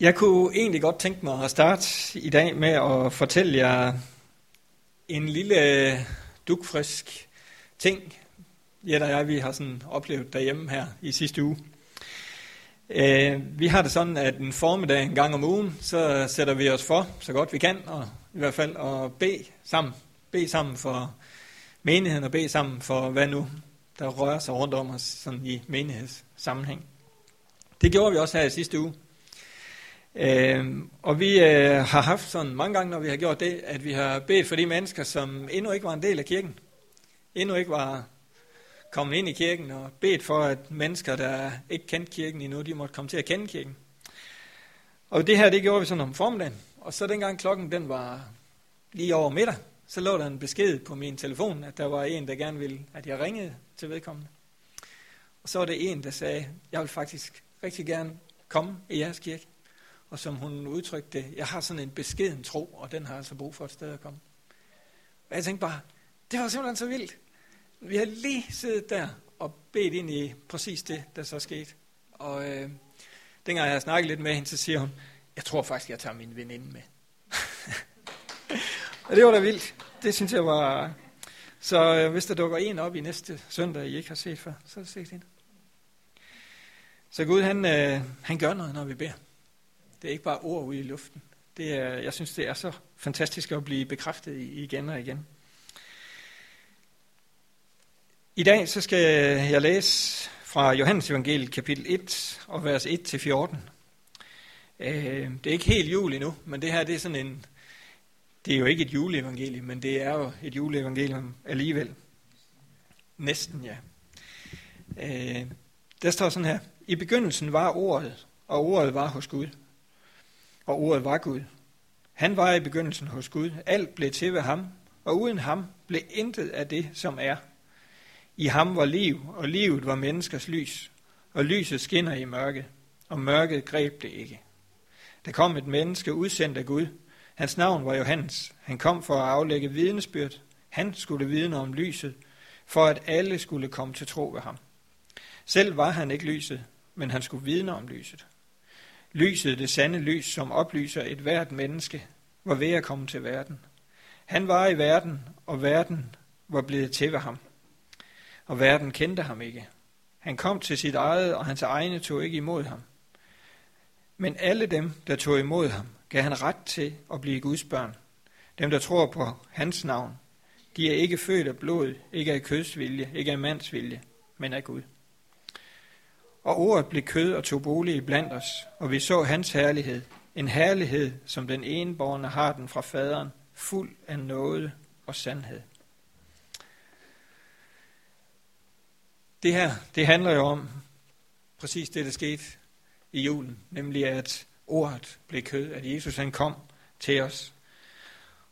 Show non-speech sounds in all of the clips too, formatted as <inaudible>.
Jeg kunne egentlig godt tænke mig at starte i dag med at fortælle jer en lille dukfrisk ting, Jette og jeg vi har sådan oplevet derhjemme her i sidste uge. Øh, vi har det sådan, at en formiddag en gang om ugen, så sætter vi os for, så godt vi kan, og i hvert fald at bede sammen. Bede sammen for menigheden og bede sammen for, hvad nu der rører sig rundt om os sådan i menighedssammenhæng. Det gjorde vi også her i sidste uge. Øh, og vi øh, har haft sådan mange gange, når vi har gjort det, at vi har bedt for de mennesker, som endnu ikke var en del af kirken. Endnu ikke var kommet ind i kirken og bedt for, at mennesker, der ikke kendte kirken endnu, de måtte komme til at kende kirken. Og det her, det gjorde vi sådan om formiddagen. Og så dengang klokken den var lige over middag, så lå der en besked på min telefon, at der var en, der gerne ville, at jeg ringede til vedkommende. Og så var det en, der sagde, jeg vil faktisk rigtig gerne komme i jeres kirke. Og som hun udtrykte det, jeg har sådan en beskeden tro, og den har altså brug for et sted at komme. Og jeg tænkte bare, det var simpelthen så vildt. Vi har lige siddet der og bedt ind i præcis det, der så skete. Og øh, dengang jeg har snakket lidt med hende, så siger hun, jeg tror faktisk, jeg tager min veninde med. <laughs> og det var da vildt. Det synes jeg var... Så øh, hvis der dukker en op i næste søndag, I ikke har set før, så er det set hende. Så Gud, han, øh, han gør noget, når vi beder. Det er ikke bare ord ude i luften. Det er, jeg synes, det er så fantastisk at blive bekræftet igen og igen. I dag så skal jeg læse fra Johannes evangeliet kapitel 1 og vers 1-14. Øh, det er ikke helt jul endnu, men det her det er sådan en, det er jo ikke et juleevangelium, men det er jo et juleevangelium alligevel. Næsten, ja. Øh, der står sådan her, i begyndelsen var ordet, og ordet var hos Gud og ordet var Gud. Han var i begyndelsen hos Gud. Alt blev til ved ham, og uden ham blev intet af det, som er. I ham var liv, og livet var menneskers lys, og lyset skinner i mørket, og mørket greb det ikke. Der kom et menneske udsendt af Gud. Hans navn var Johannes. Han kom for at aflægge vidnesbyrd. Han skulle vidne om lyset, for at alle skulle komme til tro ved ham. Selv var han ikke lyset, men han skulle vidne om lyset. Lyset, det sande lys, som oplyser et hvert menneske, var ved at komme til verden. Han var i verden, og verden var blevet til ved ham. Og verden kendte ham ikke. Han kom til sit eget, og hans egne tog ikke imod ham. Men alle dem, der tog imod ham, gav han ret til at blive Guds børn. Dem, der tror på hans navn, de er ikke født af blod, ikke af kødsvilje, ikke af mandsvilje, men af Gud. Og ordet blev kød og tog bolig blandt os, og vi så hans herlighed. En herlighed, som den enborgne har den fra faderen, fuld af nåde og sandhed. Det her, det handler jo om præcis det, der skete i julen, nemlig at ordet blev kød, at Jesus han kom til os.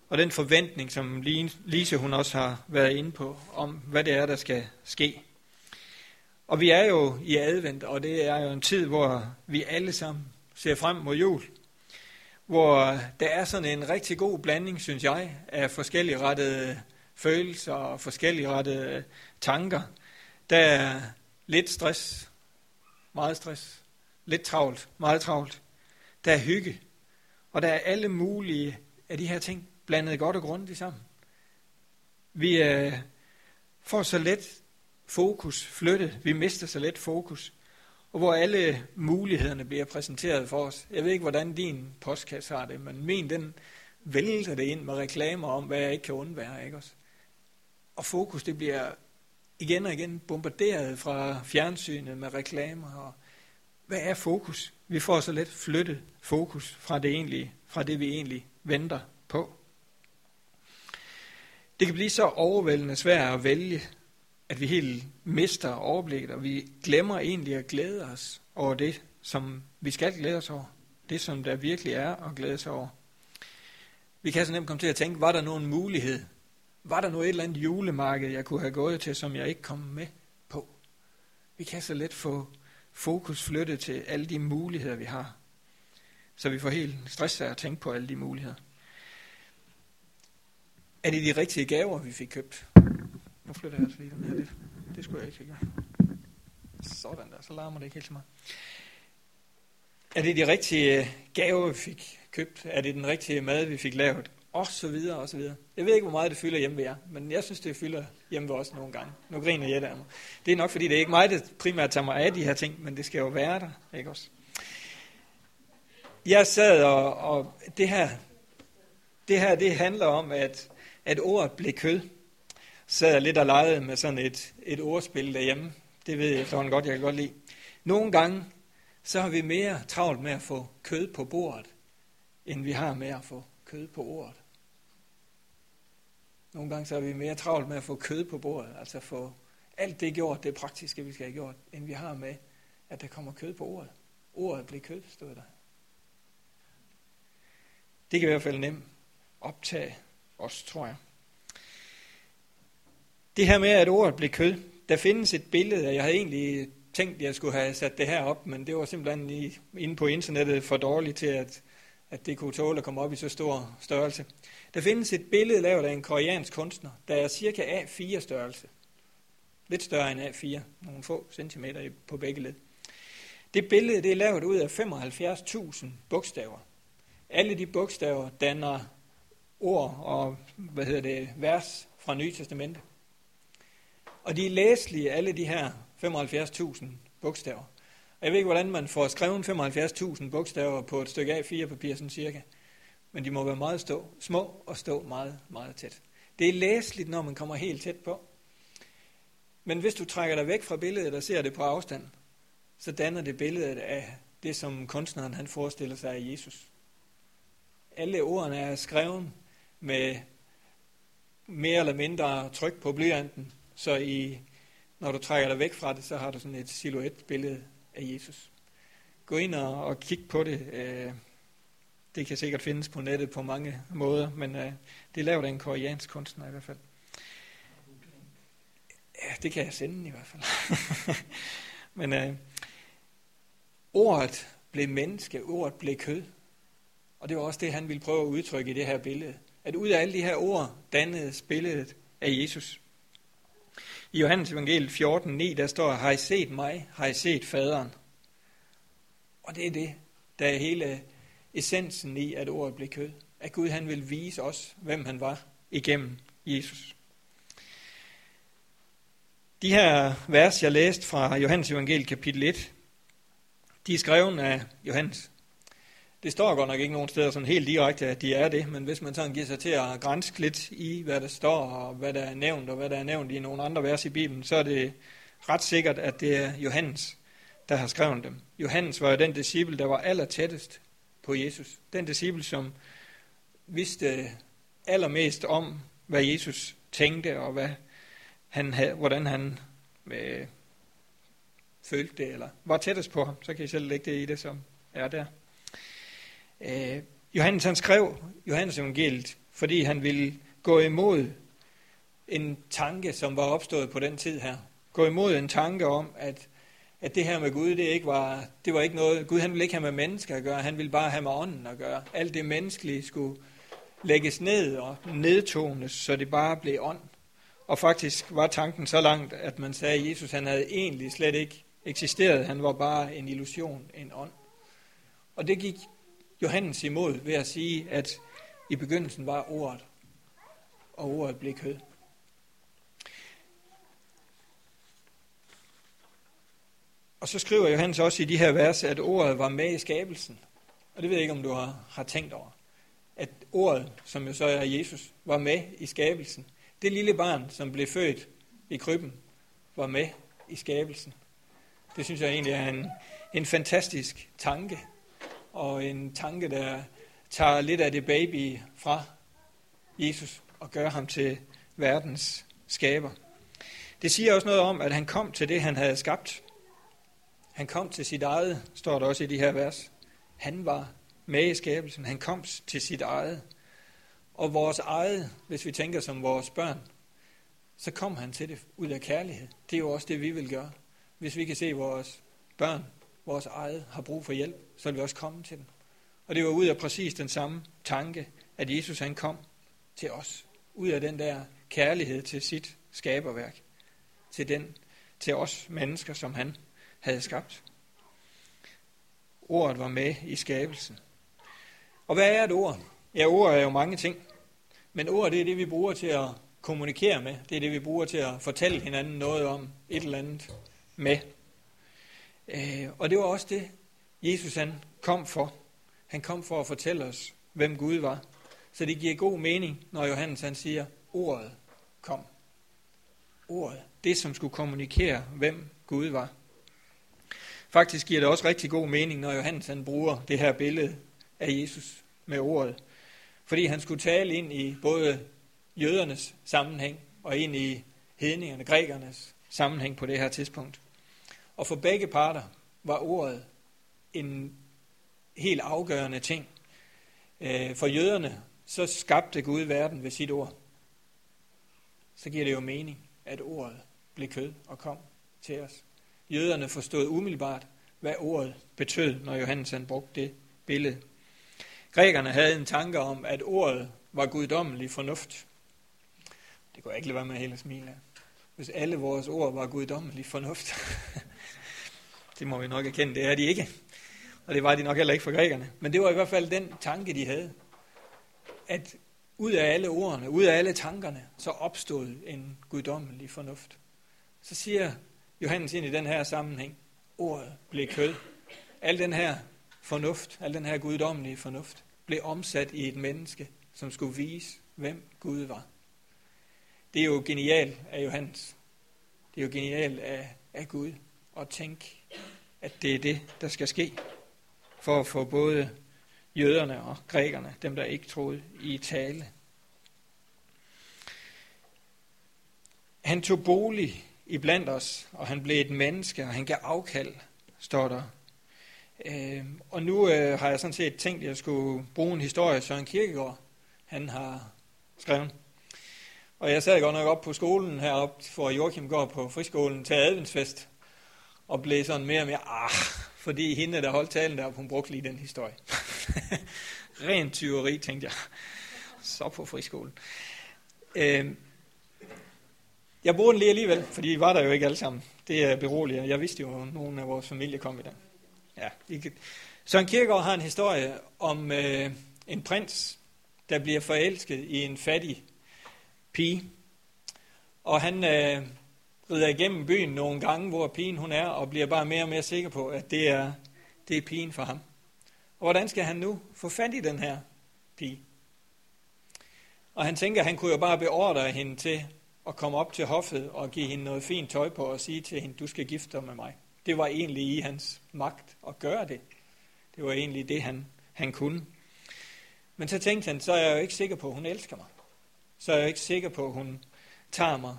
Og den forventning, som Lise hun også har været inde på, om hvad det er, der skal ske. Og vi er jo i advent, og det er jo en tid, hvor vi alle sammen ser frem mod jul. Hvor der er sådan en rigtig god blanding, synes jeg, af forskellige rettede følelser og forskellige rettede tanker. Der er lidt stress, meget stress, lidt travlt, meget travlt. Der er hygge, og der er alle mulige af de her ting blandet godt og grundigt sammen. Vi øh, får så let fokus flyttet. Vi mister så let fokus. Og hvor alle mulighederne bliver præsenteret for os. Jeg ved ikke, hvordan din postkasse har det, men min, den vælter det ind med reklamer om, hvad jeg ikke kan undvære. Ikke også? Og fokus, det bliver igen og igen bombarderet fra fjernsynet med reklamer. Og hvad er fokus? Vi får så let flyttet fokus fra det, egentlige, fra det vi egentlig venter på. Det kan blive så overvældende svært at vælge, at vi helt mister overblikket, og vi glemmer egentlig at glæde os over det, som vi skal glæde os over. Det, som der virkelig er at glæde sig over. Vi kan så nemt komme til at tænke, var der nogen mulighed? Var der nu et eller andet julemarked, jeg kunne have gået til, som jeg ikke kom med på? Vi kan så let få fokus flyttet til alle de muligheder, vi har. Så vi får helt stress af at tænke på alle de muligheder. Er det de rigtige gaver, vi fik købt? Nu flytter jeg altså lige den her lidt. Det skulle jeg ikke sikre. Sådan der, så larmer det ikke helt så meget. Er det de rigtige øh, gaver, vi fik købt? Er det den rigtige mad, vi fik lavet? Og så videre, og så videre. Jeg ved ikke, hvor meget det fylder hjemme ved jer, men jeg synes, det fylder hjemme ved os nogle gange. Nu griner jeg der. mig. Det er nok, fordi det er ikke mig, der primært tager mig af de her ting, men det skal jo være der, ikke også? Jeg sad og, og det her, det her, det handler om, at, at ordet blev kød. Sad jeg lidt og legede med sådan et, et ordspil derhjemme. Det ved jeg efterhånden godt, jeg kan godt lide. Nogle gange, så har vi mere travlt med at få kød på bordet, end vi har med at få kød på ordet. Nogle gange så er vi mere travlt med at få kød på bordet, altså få alt det gjort, det praktiske, vi skal have gjort, end vi har med, at der kommer kød på ordet. Ordet bliver kød, stod der. Det kan i hvert fald nemt optage os, tror jeg. Det her med, at ordet blev kød, der findes et billede, jeg havde egentlig tænkt, at jeg skulle have sat det her op, men det var simpelthen lige inde på internettet for dårligt til, at, at det kunne tåle at komme op i så stor størrelse. Der findes et billede lavet af en koreansk kunstner, der er cirka A4 størrelse. Lidt større end A4, nogle få centimeter på begge led. Det billede det er lavet ud af 75.000 bogstaver. Alle de bogstaver danner ord og hvad hedder det, vers fra Nye Testamente. Og de er læselige, alle de her 75.000 bogstaver. Og jeg ved ikke, hvordan man får skrevet 75.000 bogstaver på et stykke A4-papir, sådan cirka. Men de må være meget stå, små og stå meget, meget tæt. Det er læseligt, når man kommer helt tæt på. Men hvis du trækker dig væk fra billedet og ser det på afstand, så danner det billedet af det, som kunstneren han forestiller sig af Jesus. Alle ordene er skrevet med mere eller mindre tryk på blyanten, så i, når du trækker dig væk fra det, så har du sådan et silhuetbillede af Jesus. Gå ind og, og kig på det. Øh, det kan sikkert findes på nettet på mange måder, men øh, det er lavet af en koreansk kunstner i hvert fald. Ja, det kan jeg sende i hvert fald. <laughs> men øh, ordet blev menneske, ordet blev kød. Og det var også det, han ville prøve at udtrykke i det her billede. At ud af alle de her ord dannede billedet af Jesus. I Johannes evangeliet 14, der står, har I set mig, har I set faderen. Og det er det, der er hele essensen i, at ordet blev kød. At Gud han vil vise os, hvem han var igennem Jesus. De her vers, jeg læste fra Johannes evangeliet kapitel 1, de er skrevet af Johannes. Det står godt nok ikke nogen steder sådan helt direkte, at de er det, men hvis man sådan giver sig til at grænse lidt i, hvad der står, og hvad der er nævnt, og hvad der er nævnt i nogle andre vers i Bibelen, så er det ret sikkert, at det er Johannes, der har skrevet dem. Johannes var jo den disciple, der var aller tættest på Jesus. Den disciple, som vidste allermest om, hvad Jesus tænkte, og hvad han havde, hvordan han øh, følte det, eller var tættest på ham. Så kan I selv lægge det i det, som er der. Øh, Johannes han skrev Johannes evangeliet, fordi han ville gå imod en tanke, som var opstået på den tid her. Gå imod en tanke om, at, at det her med Gud, det ikke var, det var ikke noget, Gud han ville ikke have med mennesker at gøre, han ville bare have med ånden at gøre. Alt det menneskelige skulle lægges ned og nedtones, så det bare blev ånd. Og faktisk var tanken så langt, at man sagde, at Jesus han havde egentlig slet ikke eksisteret. Han var bare en illusion, en ånd. Og det gik Johannes imod ved at sige, at i begyndelsen var ordet, og ordet blev kød. Og så skriver Johannes også i de her vers, at ordet var med i skabelsen. Og det ved jeg ikke, om du har, har tænkt over. At ordet, som jo så er Jesus, var med i skabelsen. Det lille barn, som blev født i krybben, var med i skabelsen. Det synes jeg egentlig er en, en fantastisk tanke og en tanke, der tager lidt af det baby fra Jesus og gør ham til verdens skaber. Det siger også noget om, at han kom til det, han havde skabt. Han kom til sit eget, står der også i de her vers. Han var med i skabelsen. Han kom til sit eget. Og vores eget, hvis vi tænker som vores børn, så kom han til det ud af kærlighed. Det er jo også det, vi vil gøre. Hvis vi kan se vores børn vores eget har brug for hjælp, så vil vi også komme til dem. Og det var ud af præcis den samme tanke, at Jesus han kom til os. Ud af den der kærlighed til sit skaberværk. Til, den, til os mennesker, som han havde skabt. Ordet var med i skabelsen. Og hvad er et ord? Ja, ord er jo mange ting. Men ord, det er det, vi bruger til at kommunikere med. Det er det, vi bruger til at fortælle hinanden noget om et eller andet med. Øh, og det var også det, Jesus han kom for. Han kom for at fortælle os, hvem Gud var. Så det giver god mening, når Johannes han siger, ordet kom. Ordet, det som skulle kommunikere, hvem Gud var. Faktisk giver det også rigtig god mening, når Johannes han bruger det her billede af Jesus med ordet. Fordi han skulle tale ind i både jødernes sammenhæng og ind i hedningerne, grækernes sammenhæng på det her tidspunkt. Og for begge parter var ordet en helt afgørende ting. Øh, for jøderne, så skabte Gud verden ved sit ord. Så giver det jo mening, at ordet blev kød og kom til os. Jøderne forstod umiddelbart, hvad ordet betød, når Johannes han brugte det billede. Grækerne havde en tanke om, at ordet var guddommelig fornuft. Det kunne jeg ikke lade være med hele smile Hvis alle vores ord var guddommelig fornuft. <laughs> det må vi nok erkende, det er de ikke. Og det var de nok heller ikke for grækerne. Men det var i hvert fald den tanke, de havde. At ud af alle ordene, ud af alle tankerne, så opstod en guddommelig fornuft. Så siger Johannes ind i den her sammenhæng, ordet blev kød. Al den her fornuft, al den her guddommelige fornuft, blev omsat i et menneske, som skulle vise, hvem Gud var. Det er jo genialt af Johannes. Det er jo genialt af, af Gud at tænke, at det er det, der skal ske, for at få både jøderne og grækerne, dem der ikke troede, i tale. Han tog bolig i blandt os, og han blev et menneske, og han gav afkald, står der. Øh, og nu øh, har jeg sådan set tænkt, at jeg skulle bruge en historie, Søren Kierkegaard, han har skrevet. Og jeg sad godt nok op på skolen heroppe, for Joachim går på friskolen til adventsfest, og blev sådan mere og mere, ah, fordi hende, der holdt talen deroppe, hun brugte lige den historie. <laughs> Ren tyveri, tænkte jeg. Så på friskolen. Øh, jeg bruger den lige alligevel, fordi vi var der jo ikke alle sammen. Det er beroligende. Jeg vidste jo, at nogen af vores familie kom i den. Ja, ikke. Søren Kierkegaard har en historie om øh, en prins, der bliver forelsket i en fattig pige. Og han øh, rider igennem byen nogle gange, hvor pigen hun er, og bliver bare mere og mere sikker på, at det er, det er pigen for ham. Og hvordan skal han nu få fat i den her pige? Og han tænker, at han kunne jo bare beordre hende til at komme op til hoffet og give hende noget fint tøj på og sige til hende, du skal gifte dig med mig. Det var egentlig i hans magt at gøre det. Det var egentlig det, han, han kunne. Men så tænkte han, så er jeg jo ikke sikker på, at hun elsker mig. Så er jeg jo ikke sikker på, at hun tager mig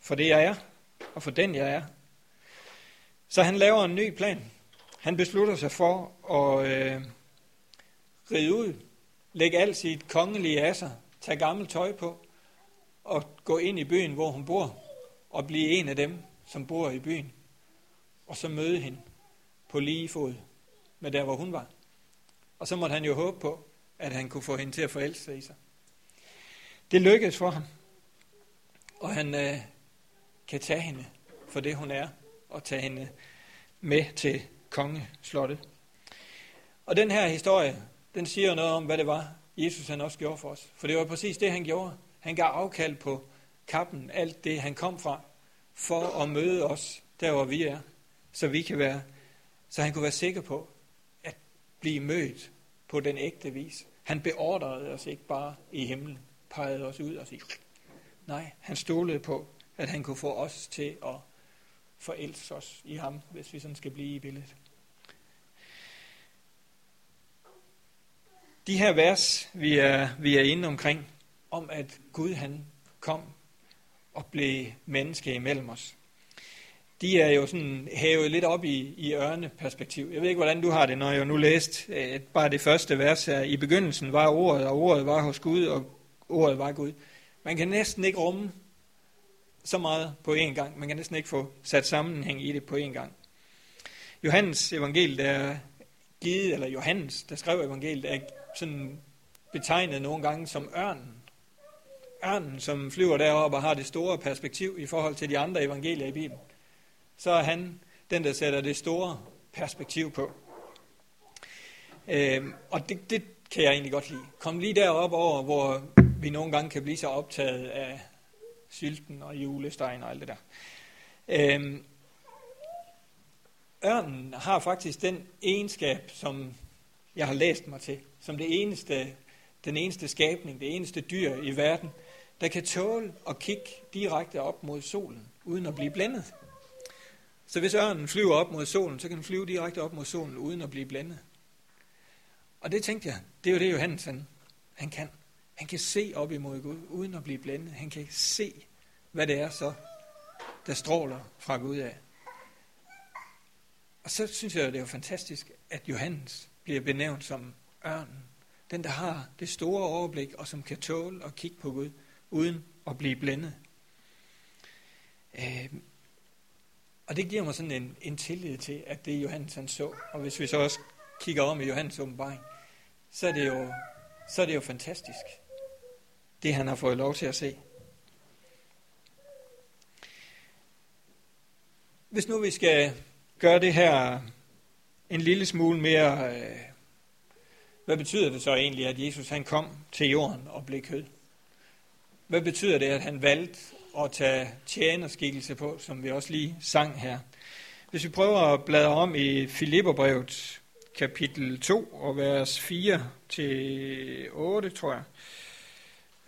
for det, jeg er, og for den, jeg er. Så han laver en ny plan. Han beslutter sig for at øh, ride ud, lægge alt sit kongelige af sig, tage gammelt tøj på, og gå ind i byen, hvor hun bor, og blive en af dem, som bor i byen, og så møde hende på lige fod med der, hvor hun var. Og så måtte han jo håbe på, at han kunne få hende til at forelske sig i sig. Det lykkedes for ham, og han øh, kan tage hende for det, hun er, og tage hende med til kongeslottet. Og den her historie, den siger noget om, hvad det var, Jesus han også gjorde for os. For det var præcis det, han gjorde. Han gav afkald på kappen, alt det han kom fra, for at møde os der, hvor vi er, så vi kan være, så han kunne være sikker på at blive mødt på den ægte vis. Han beordrede os ikke bare i himlen, pegede os ud og sagde, nej, han stolede på, at han kunne få os til at forelske os i ham, hvis vi sådan skal blive i billedet. De her vers, vi er, vi er inde omkring, om at Gud han kom og blev menneske imellem os. De er jo sådan hævet lidt op i, i ørneperspektiv. Jeg ved ikke, hvordan du har det, når jeg nu læst øh, bare det første vers her. I begyndelsen var ordet, og ordet var hos Gud, og ordet var Gud. Man kan næsten ikke rumme så meget på én gang. Man kan næsten ikke få sat sammenhæng i det på én gang. Johannes evangeliet der er givet, eller Johannes, der skrev evangeliet, er sådan betegnet nogle gange som ørnen ørnen, som flyver deroppe og har det store perspektiv i forhold til de andre evangelier i Bibelen, så er han den, der sætter det store perspektiv på. Øhm, og det, det kan jeg egentlig godt lide. Kom lige derop over, hvor vi nogle gange kan blive så optaget af sylten og julestein og alt det der. Øhm, ørnen har faktisk den egenskab, som jeg har læst mig til, som det eneste, den eneste skabning, det eneste dyr i verden, der kan tåle at kigge direkte op mod solen, uden at blive blændet. Så hvis ørnen flyver op mod solen, så kan den flyve direkte op mod solen, uden at blive blændet. Og det tænkte jeg, det er jo det Johannes han, han kan. Han kan se op imod Gud, uden at blive blændet. Han kan se, hvad det er så, der stråler fra Gud af. Og så synes jeg, det er jo fantastisk, at Johannes bliver benævnt som ørnen. Den, der har det store overblik, og som kan tåle at kigge på Gud, uden at blive blændet. Øh, og det giver mig sådan en, en tillid til, at det Johannes han så. Og hvis vi så også kigger om i Johannes åbenbaring, så er det jo, så er det jo fantastisk, det han har fået lov til at se. Hvis nu vi skal gøre det her en lille smule mere, øh, hvad betyder det så egentlig, at Jesus han kom til jorden og blev kød? Hvad betyder det, at han valgte at tage tjenerskikkelse på, som vi også lige sang her? Hvis vi prøver at bladre om i Filipperbrevet kapitel 2 og vers 4 til 8, tror jeg,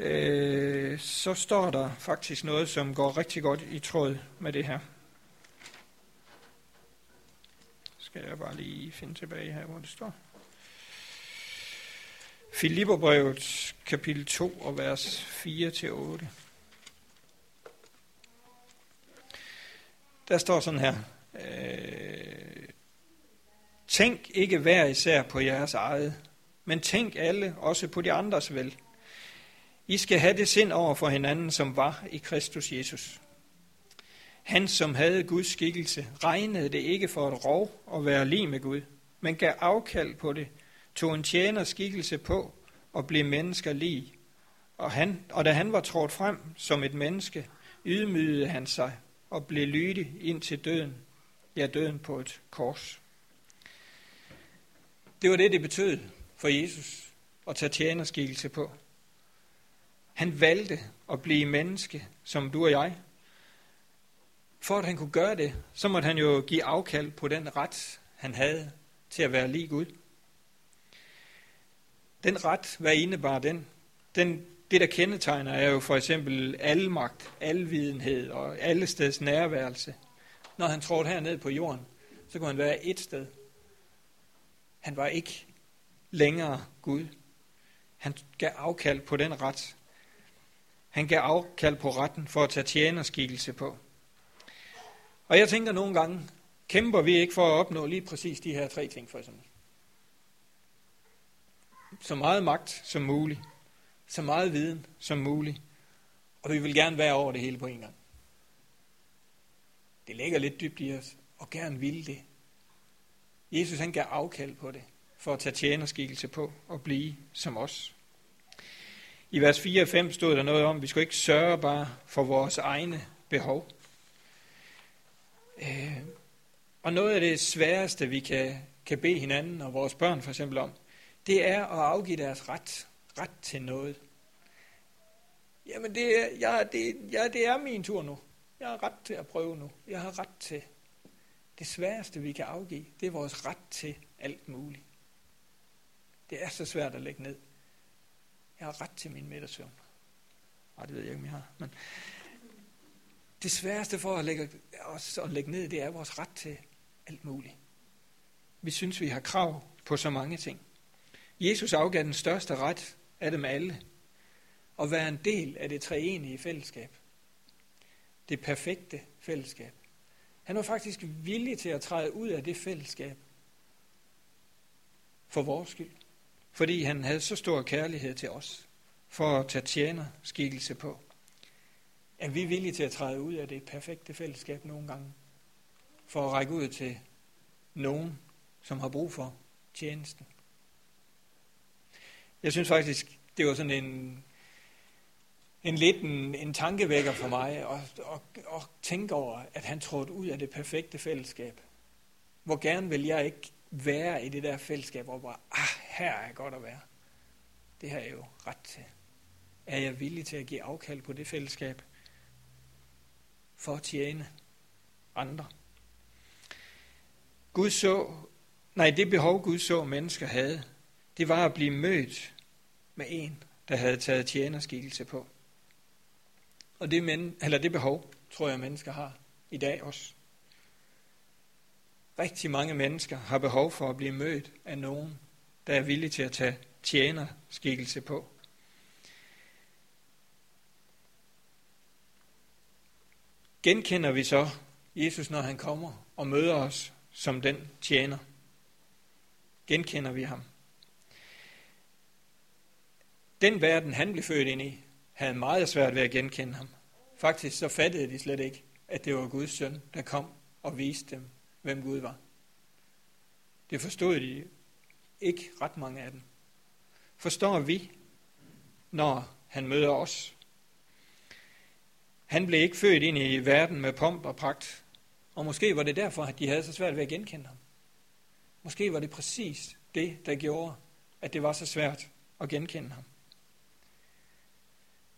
øh, så står der faktisk noget, som går rigtig godt i tråd med det her. Skal jeg bare lige finde tilbage her, hvor det står. Filipperbrevet kapitel 2 og vers 4 til 8. Der står sådan her. Øh, tænk ikke hver især på jeres eget, men tænk alle også på de andres vel. I skal have det sind over for hinanden, som var i Kristus Jesus. Han, som havde Guds skikkelse, regnede det ikke for et rov at være lige med Gud, men gav afkald på det, tog en tjener skikkelse på og blev mennesker lige. Og, han, og da han var trådt frem som et menneske, ydmygede han sig og blev lydig ind til døden, ja døden på et kors. Det var det, det betød for Jesus at tage tjenerskikkelse på. Han valgte at blive menneske, som du og jeg. For at han kunne gøre det, så måtte han jo give afkald på den ret, han havde til at være lige Gud. Den ret, hvad indebar den? den det, der kendetegner, er jo for eksempel almagt, alvidenhed og allesteds nærværelse. Når han trådte herned på jorden, så kunne han være et sted. Han var ikke længere Gud. Han gav afkald på den ret. Han gav afkald på retten for at tage tjenerskikkelse på. Og jeg tænker nogle gange, kæmper vi ikke for at opnå lige præcis de her tre ting for eksempel? Så meget magt som muligt, så meget viden som muligt, og vi vil gerne være over det hele på en gang. Det ligger lidt dybt i os, og gerne ville det. Jesus han gav afkald på det, for at tage tjenerskikkelse på og blive som os. I vers 4 og 5 stod der noget om, at vi skulle ikke sørge bare for vores egne behov. Øh, og noget af det sværeste, vi kan, kan bede hinanden og vores børn for eksempel om, det er at afgive deres ret, ret til noget. Jamen, det er, ja, det, ja, det er min tur nu. Jeg har ret til at prøve nu. Jeg har ret til. Det sværeste, vi kan afgive, det er vores ret til alt muligt. Det er så svært at lægge ned. Jeg har ret til min middagssøvn. Nej, det ved jeg ikke, om jeg har. Men det sværeste for at lægge, os at lægge ned, det er vores ret til alt muligt. Vi synes, vi har krav på så mange ting. Jesus afgav den største ret af dem alle. At være en del af det treenige fællesskab. Det perfekte fællesskab. Han var faktisk villig til at træde ud af det fællesskab. For vores skyld. Fordi han havde så stor kærlighed til os. For at tage tjenerskikkelse på. Er vi villige til at træde ud af det perfekte fællesskab nogle gange? For at række ud til nogen, som har brug for tjenesten. Jeg synes faktisk, det var sådan en, en lidt en, en tankevækker for mig at, at, at tænke over, at han trådte ud af det perfekte fællesskab. Hvor gerne vil jeg ikke være i det der fællesskab, hvor bare, ah, her er godt at være. Det har jeg jo ret til. Er jeg villig til at give afkald på det fællesskab for at tjene andre? Gud så, nej, det behov Gud så mennesker havde, det var at blive mødt med en, der havde taget tjenerskikkelse på. Og det, men, eller det behov, tror jeg, mennesker har i dag også. Rigtig mange mennesker har behov for at blive mødt af nogen, der er villige til at tage tjenerskikkelse på. Genkender vi så Jesus, når han kommer og møder os som den tjener? Genkender vi ham? Den verden, han blev født ind i, havde meget svært ved at genkende ham. Faktisk så fattede de slet ikke, at det var Guds søn, der kom og viste dem, hvem Gud var. Det forstod de ikke ret mange af dem. Forstår vi, når han møder os? Han blev ikke født ind i verden med pomp og pragt, og måske var det derfor, at de havde så svært ved at genkende ham. Måske var det præcis det, der gjorde, at det var så svært at genkende ham.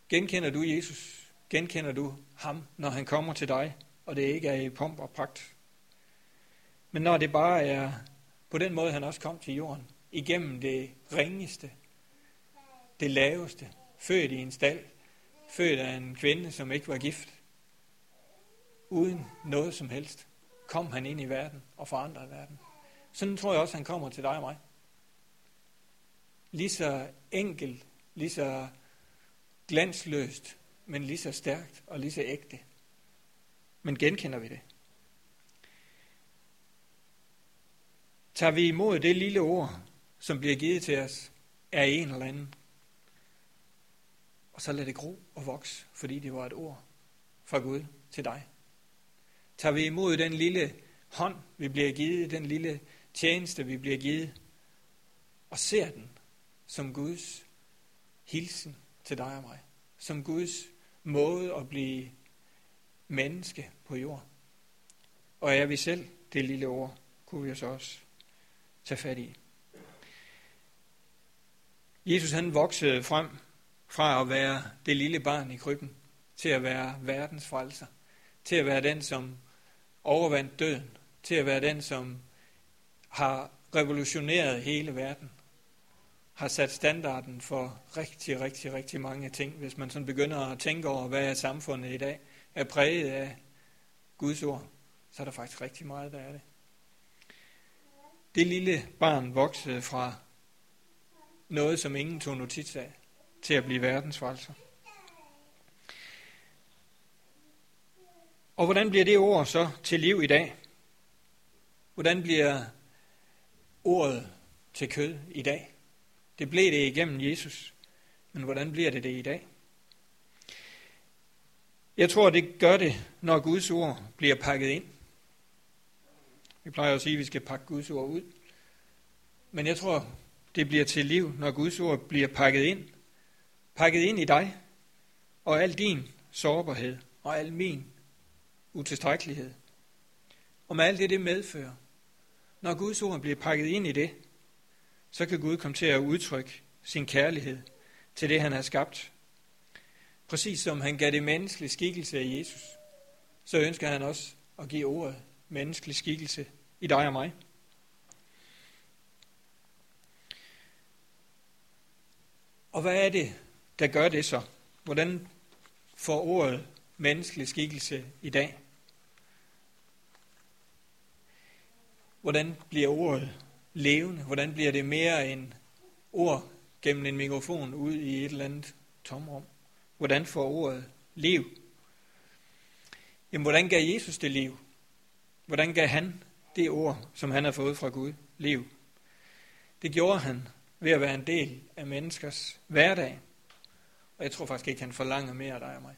Genkender du Jesus? Genkender du ham, når han kommer til dig, og det ikke er i pomp og pragt? Men når det bare er på den måde, han også kom til jorden, igennem det ringeste, det laveste, født i en stald, født af en kvinde, som ikke var gift, uden noget som helst, kom han ind i verden og forandrede verden. Sådan tror jeg også, han kommer til dig og mig. Lige så enkelt, lige så glansløst, men lige så stærkt og lige så ægte. Men genkender vi det? Tager vi imod det lille ord, som bliver givet til os af en eller anden, og så lad det gro og vokse, fordi det var et ord fra Gud til dig. Tager vi imod den lille hånd, vi bliver givet, den lille tjeneste, vi bliver givet, og ser den som Guds hilsen til dig og mig. Som Guds måde at blive menneske på jord. Og er vi selv det lille ord, kunne vi så også tage fat i. Jesus han voksede frem fra at være det lille barn i krybben til at være verdens frelser. Til at være den, som overvandt døden. Til at være den, som har revolutioneret hele verden har sat standarden for rigtig, rigtig, rigtig mange ting. Hvis man sådan begynder at tænke over, hvad er samfundet i dag, er præget af Guds ord, så er der faktisk rigtig meget, der er det. Det lille barn voksede fra noget, som ingen tog notits af, til at blive verdensfrelser. Og hvordan bliver det ord så til liv i dag? Hvordan bliver ordet til kød i dag? Det blev det igennem Jesus. Men hvordan bliver det det i dag? Jeg tror, det gør det, når Guds ord bliver pakket ind. Vi plejer at sige, at vi skal pakke Guds ord ud. Men jeg tror, det bliver til liv, når Guds ord bliver pakket ind. Pakket ind i dig og al din sårbarhed og al min utilstrækkelighed. Og med alt det, det medfører. Når Guds ord bliver pakket ind i det, så kan Gud komme til at udtrykke sin kærlighed til det, han har skabt. Præcis som han gav det menneskelige skikkelse af Jesus, så ønsker han også at give ordet menneskelig skikkelse i dig og mig. Og hvad er det, der gør det så? Hvordan får ordet menneskelig skikkelse i dag? Hvordan bliver ordet levende? Hvordan bliver det mere end ord gennem en mikrofon ud i et eller andet tomrum? Hvordan får ordet liv? Jamen, hvordan gav Jesus det liv? Hvordan gav han det ord, som han har fået fra Gud, liv? Det gjorde han ved at være en del af menneskers hverdag. Og jeg tror faktisk ikke, han forlanger mere af dig og mig.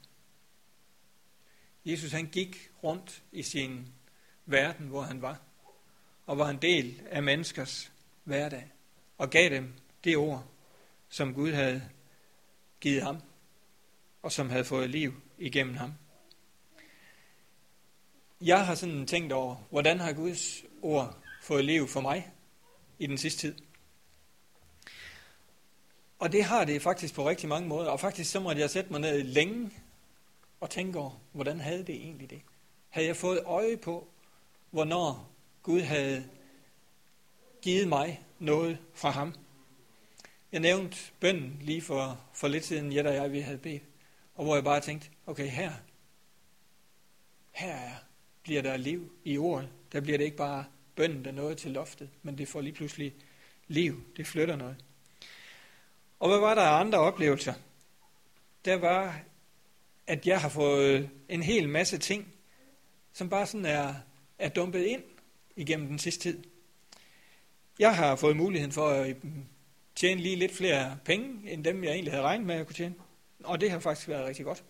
Jesus han gik rundt i sin verden, hvor han var og var en del af menneskers hverdag, og gav dem det ord, som Gud havde givet ham, og som havde fået liv igennem ham. Jeg har sådan tænkt over, hvordan har Guds ord fået liv for mig? i den sidste tid. Og det har det faktisk på rigtig mange måder. Og faktisk så måtte jeg sætte mig ned længe og tænke over, hvordan havde det egentlig det? Havde jeg fået øje på, hvornår Gud havde givet mig noget fra ham? Jeg nævnte bønden lige for, for lidt siden, jeg og jeg, vi havde bedt. Og hvor jeg bare tænkte, okay, her, her er, bliver der liv i ordet. Der bliver det ikke bare bønden, der noget til loftet, men det får lige pludselig liv. Det flytter noget. Og hvad var der af andre oplevelser? Der var, at jeg har fået en hel masse ting, som bare sådan er, er dumpet ind igennem den sidste tid. Jeg har fået muligheden for at mm, tjene lige lidt flere penge, end dem jeg egentlig havde regnet med, at kunne tjene. Og det har faktisk været rigtig godt.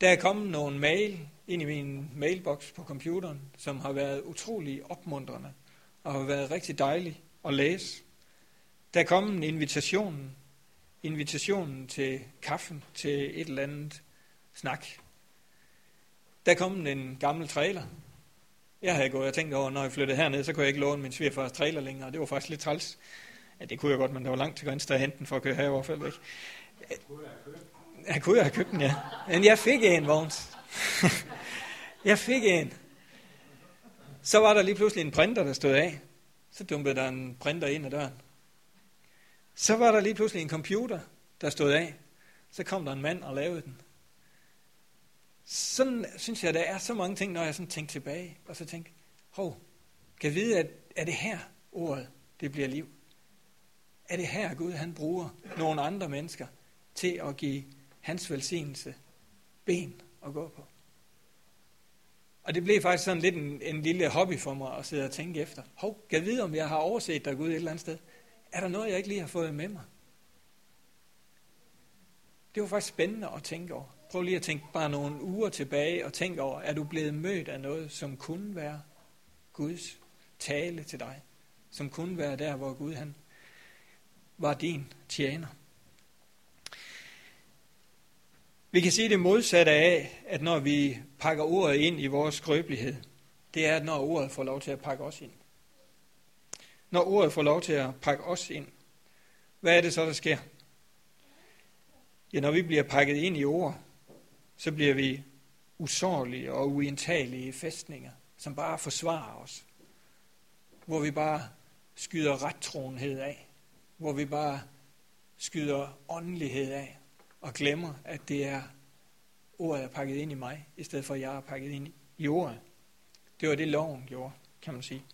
Der er kommet nogle mail ind i min mailbox på computeren, som har været utrolig opmuntrende og har været rigtig dejligt at læse. Der er kommet en invitation, invitationen til kaffen, til et eller andet snak. Der er kommet en gammel trailer. Jeg havde gået og tænkt over, når jeg flyttede herned, så kunne jeg ikke låne min svigerfars trailer længere. Det var faktisk lidt træls. Ja, det kunne jeg godt, men det var langt til Grænsted at hente den for at køre her i hvert fald. Ikke? Jeg kunne have købt den, ja. Men jeg fik en, Vogns. <laughs> jeg fik en. Så var der lige pludselig en printer, der stod af. Så dumpede der en printer ind ad døren. Så var der lige pludselig en computer, der stod af. Så kom der en mand og lavede den. Sådan synes jeg, der er så mange ting, når jeg sådan tænker tilbage, og så tænker, hov, kan jeg vide, at er det her ordet, det bliver liv? Er det her, Gud han bruger nogle andre mennesker til at give hans velsignelse ben at gå på? Og det blev faktisk sådan lidt en, en lille hobby for mig at sidde og tænke efter. Hov, kan jeg vide, om jeg har overset dig Gud et eller andet sted? Er der noget, jeg ikke lige har fået med mig? Det var faktisk spændende at tænke over. Prøv lige at tænke bare nogle uger tilbage og tænk over, er du blevet mødt af noget, som kunne være Guds tale til dig? Som kunne være der, hvor Gud han var din tjener. Vi kan sige det modsatte af, at når vi pakker ordet ind i vores skrøbelighed, det er, at når ordet får lov til at pakke os ind. Når ordet får lov til at pakke os ind, hvad er det så, der sker? Ja, når vi bliver pakket ind i ord, så bliver vi usårlige og uindtagelige fæstninger, som bare forsvarer os. Hvor vi bare skyder rettroenhed af. Hvor vi bare skyder åndelighed af og glemmer, at det er ordet er pakket ind i mig, i stedet for at jeg er pakket ind i ordet. Det var det, loven gjorde, kan man sige.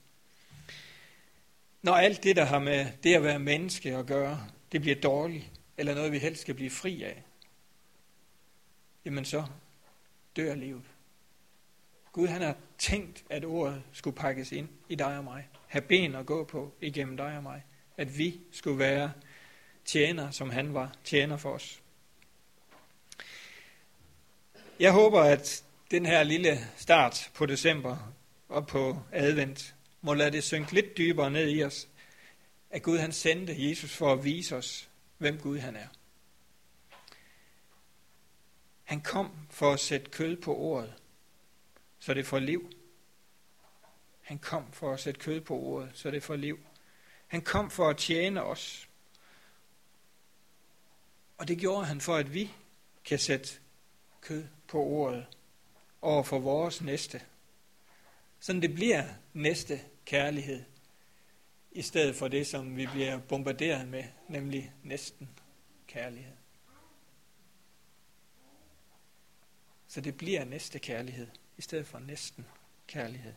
Når alt det, der har med det at være menneske at gøre, det bliver dårligt, eller noget, vi helst skal blive fri af, jamen så dør livet. Gud han har tænkt, at ordet skulle pakkes ind i dig og mig. Have ben at gå på igennem dig og mig. At vi skulle være tjener, som han var tjener for os. Jeg håber, at den her lille start på december og på advent må lade det synke lidt dybere ned i os, at Gud han sendte Jesus for at vise os, hvem Gud han er. Han kom for at sætte kød på ordet, så det får liv. Han kom for at sætte kød på ordet, så det får liv. Han kom for at tjene os. Og det gjorde han for, at vi kan sætte kød på ordet over for vores næste. Sådan det bliver næste kærlighed, i stedet for det, som vi bliver bombarderet med, nemlig næsten kærlighed. Så det bliver næste kærlighed, i stedet for næsten kærlighed.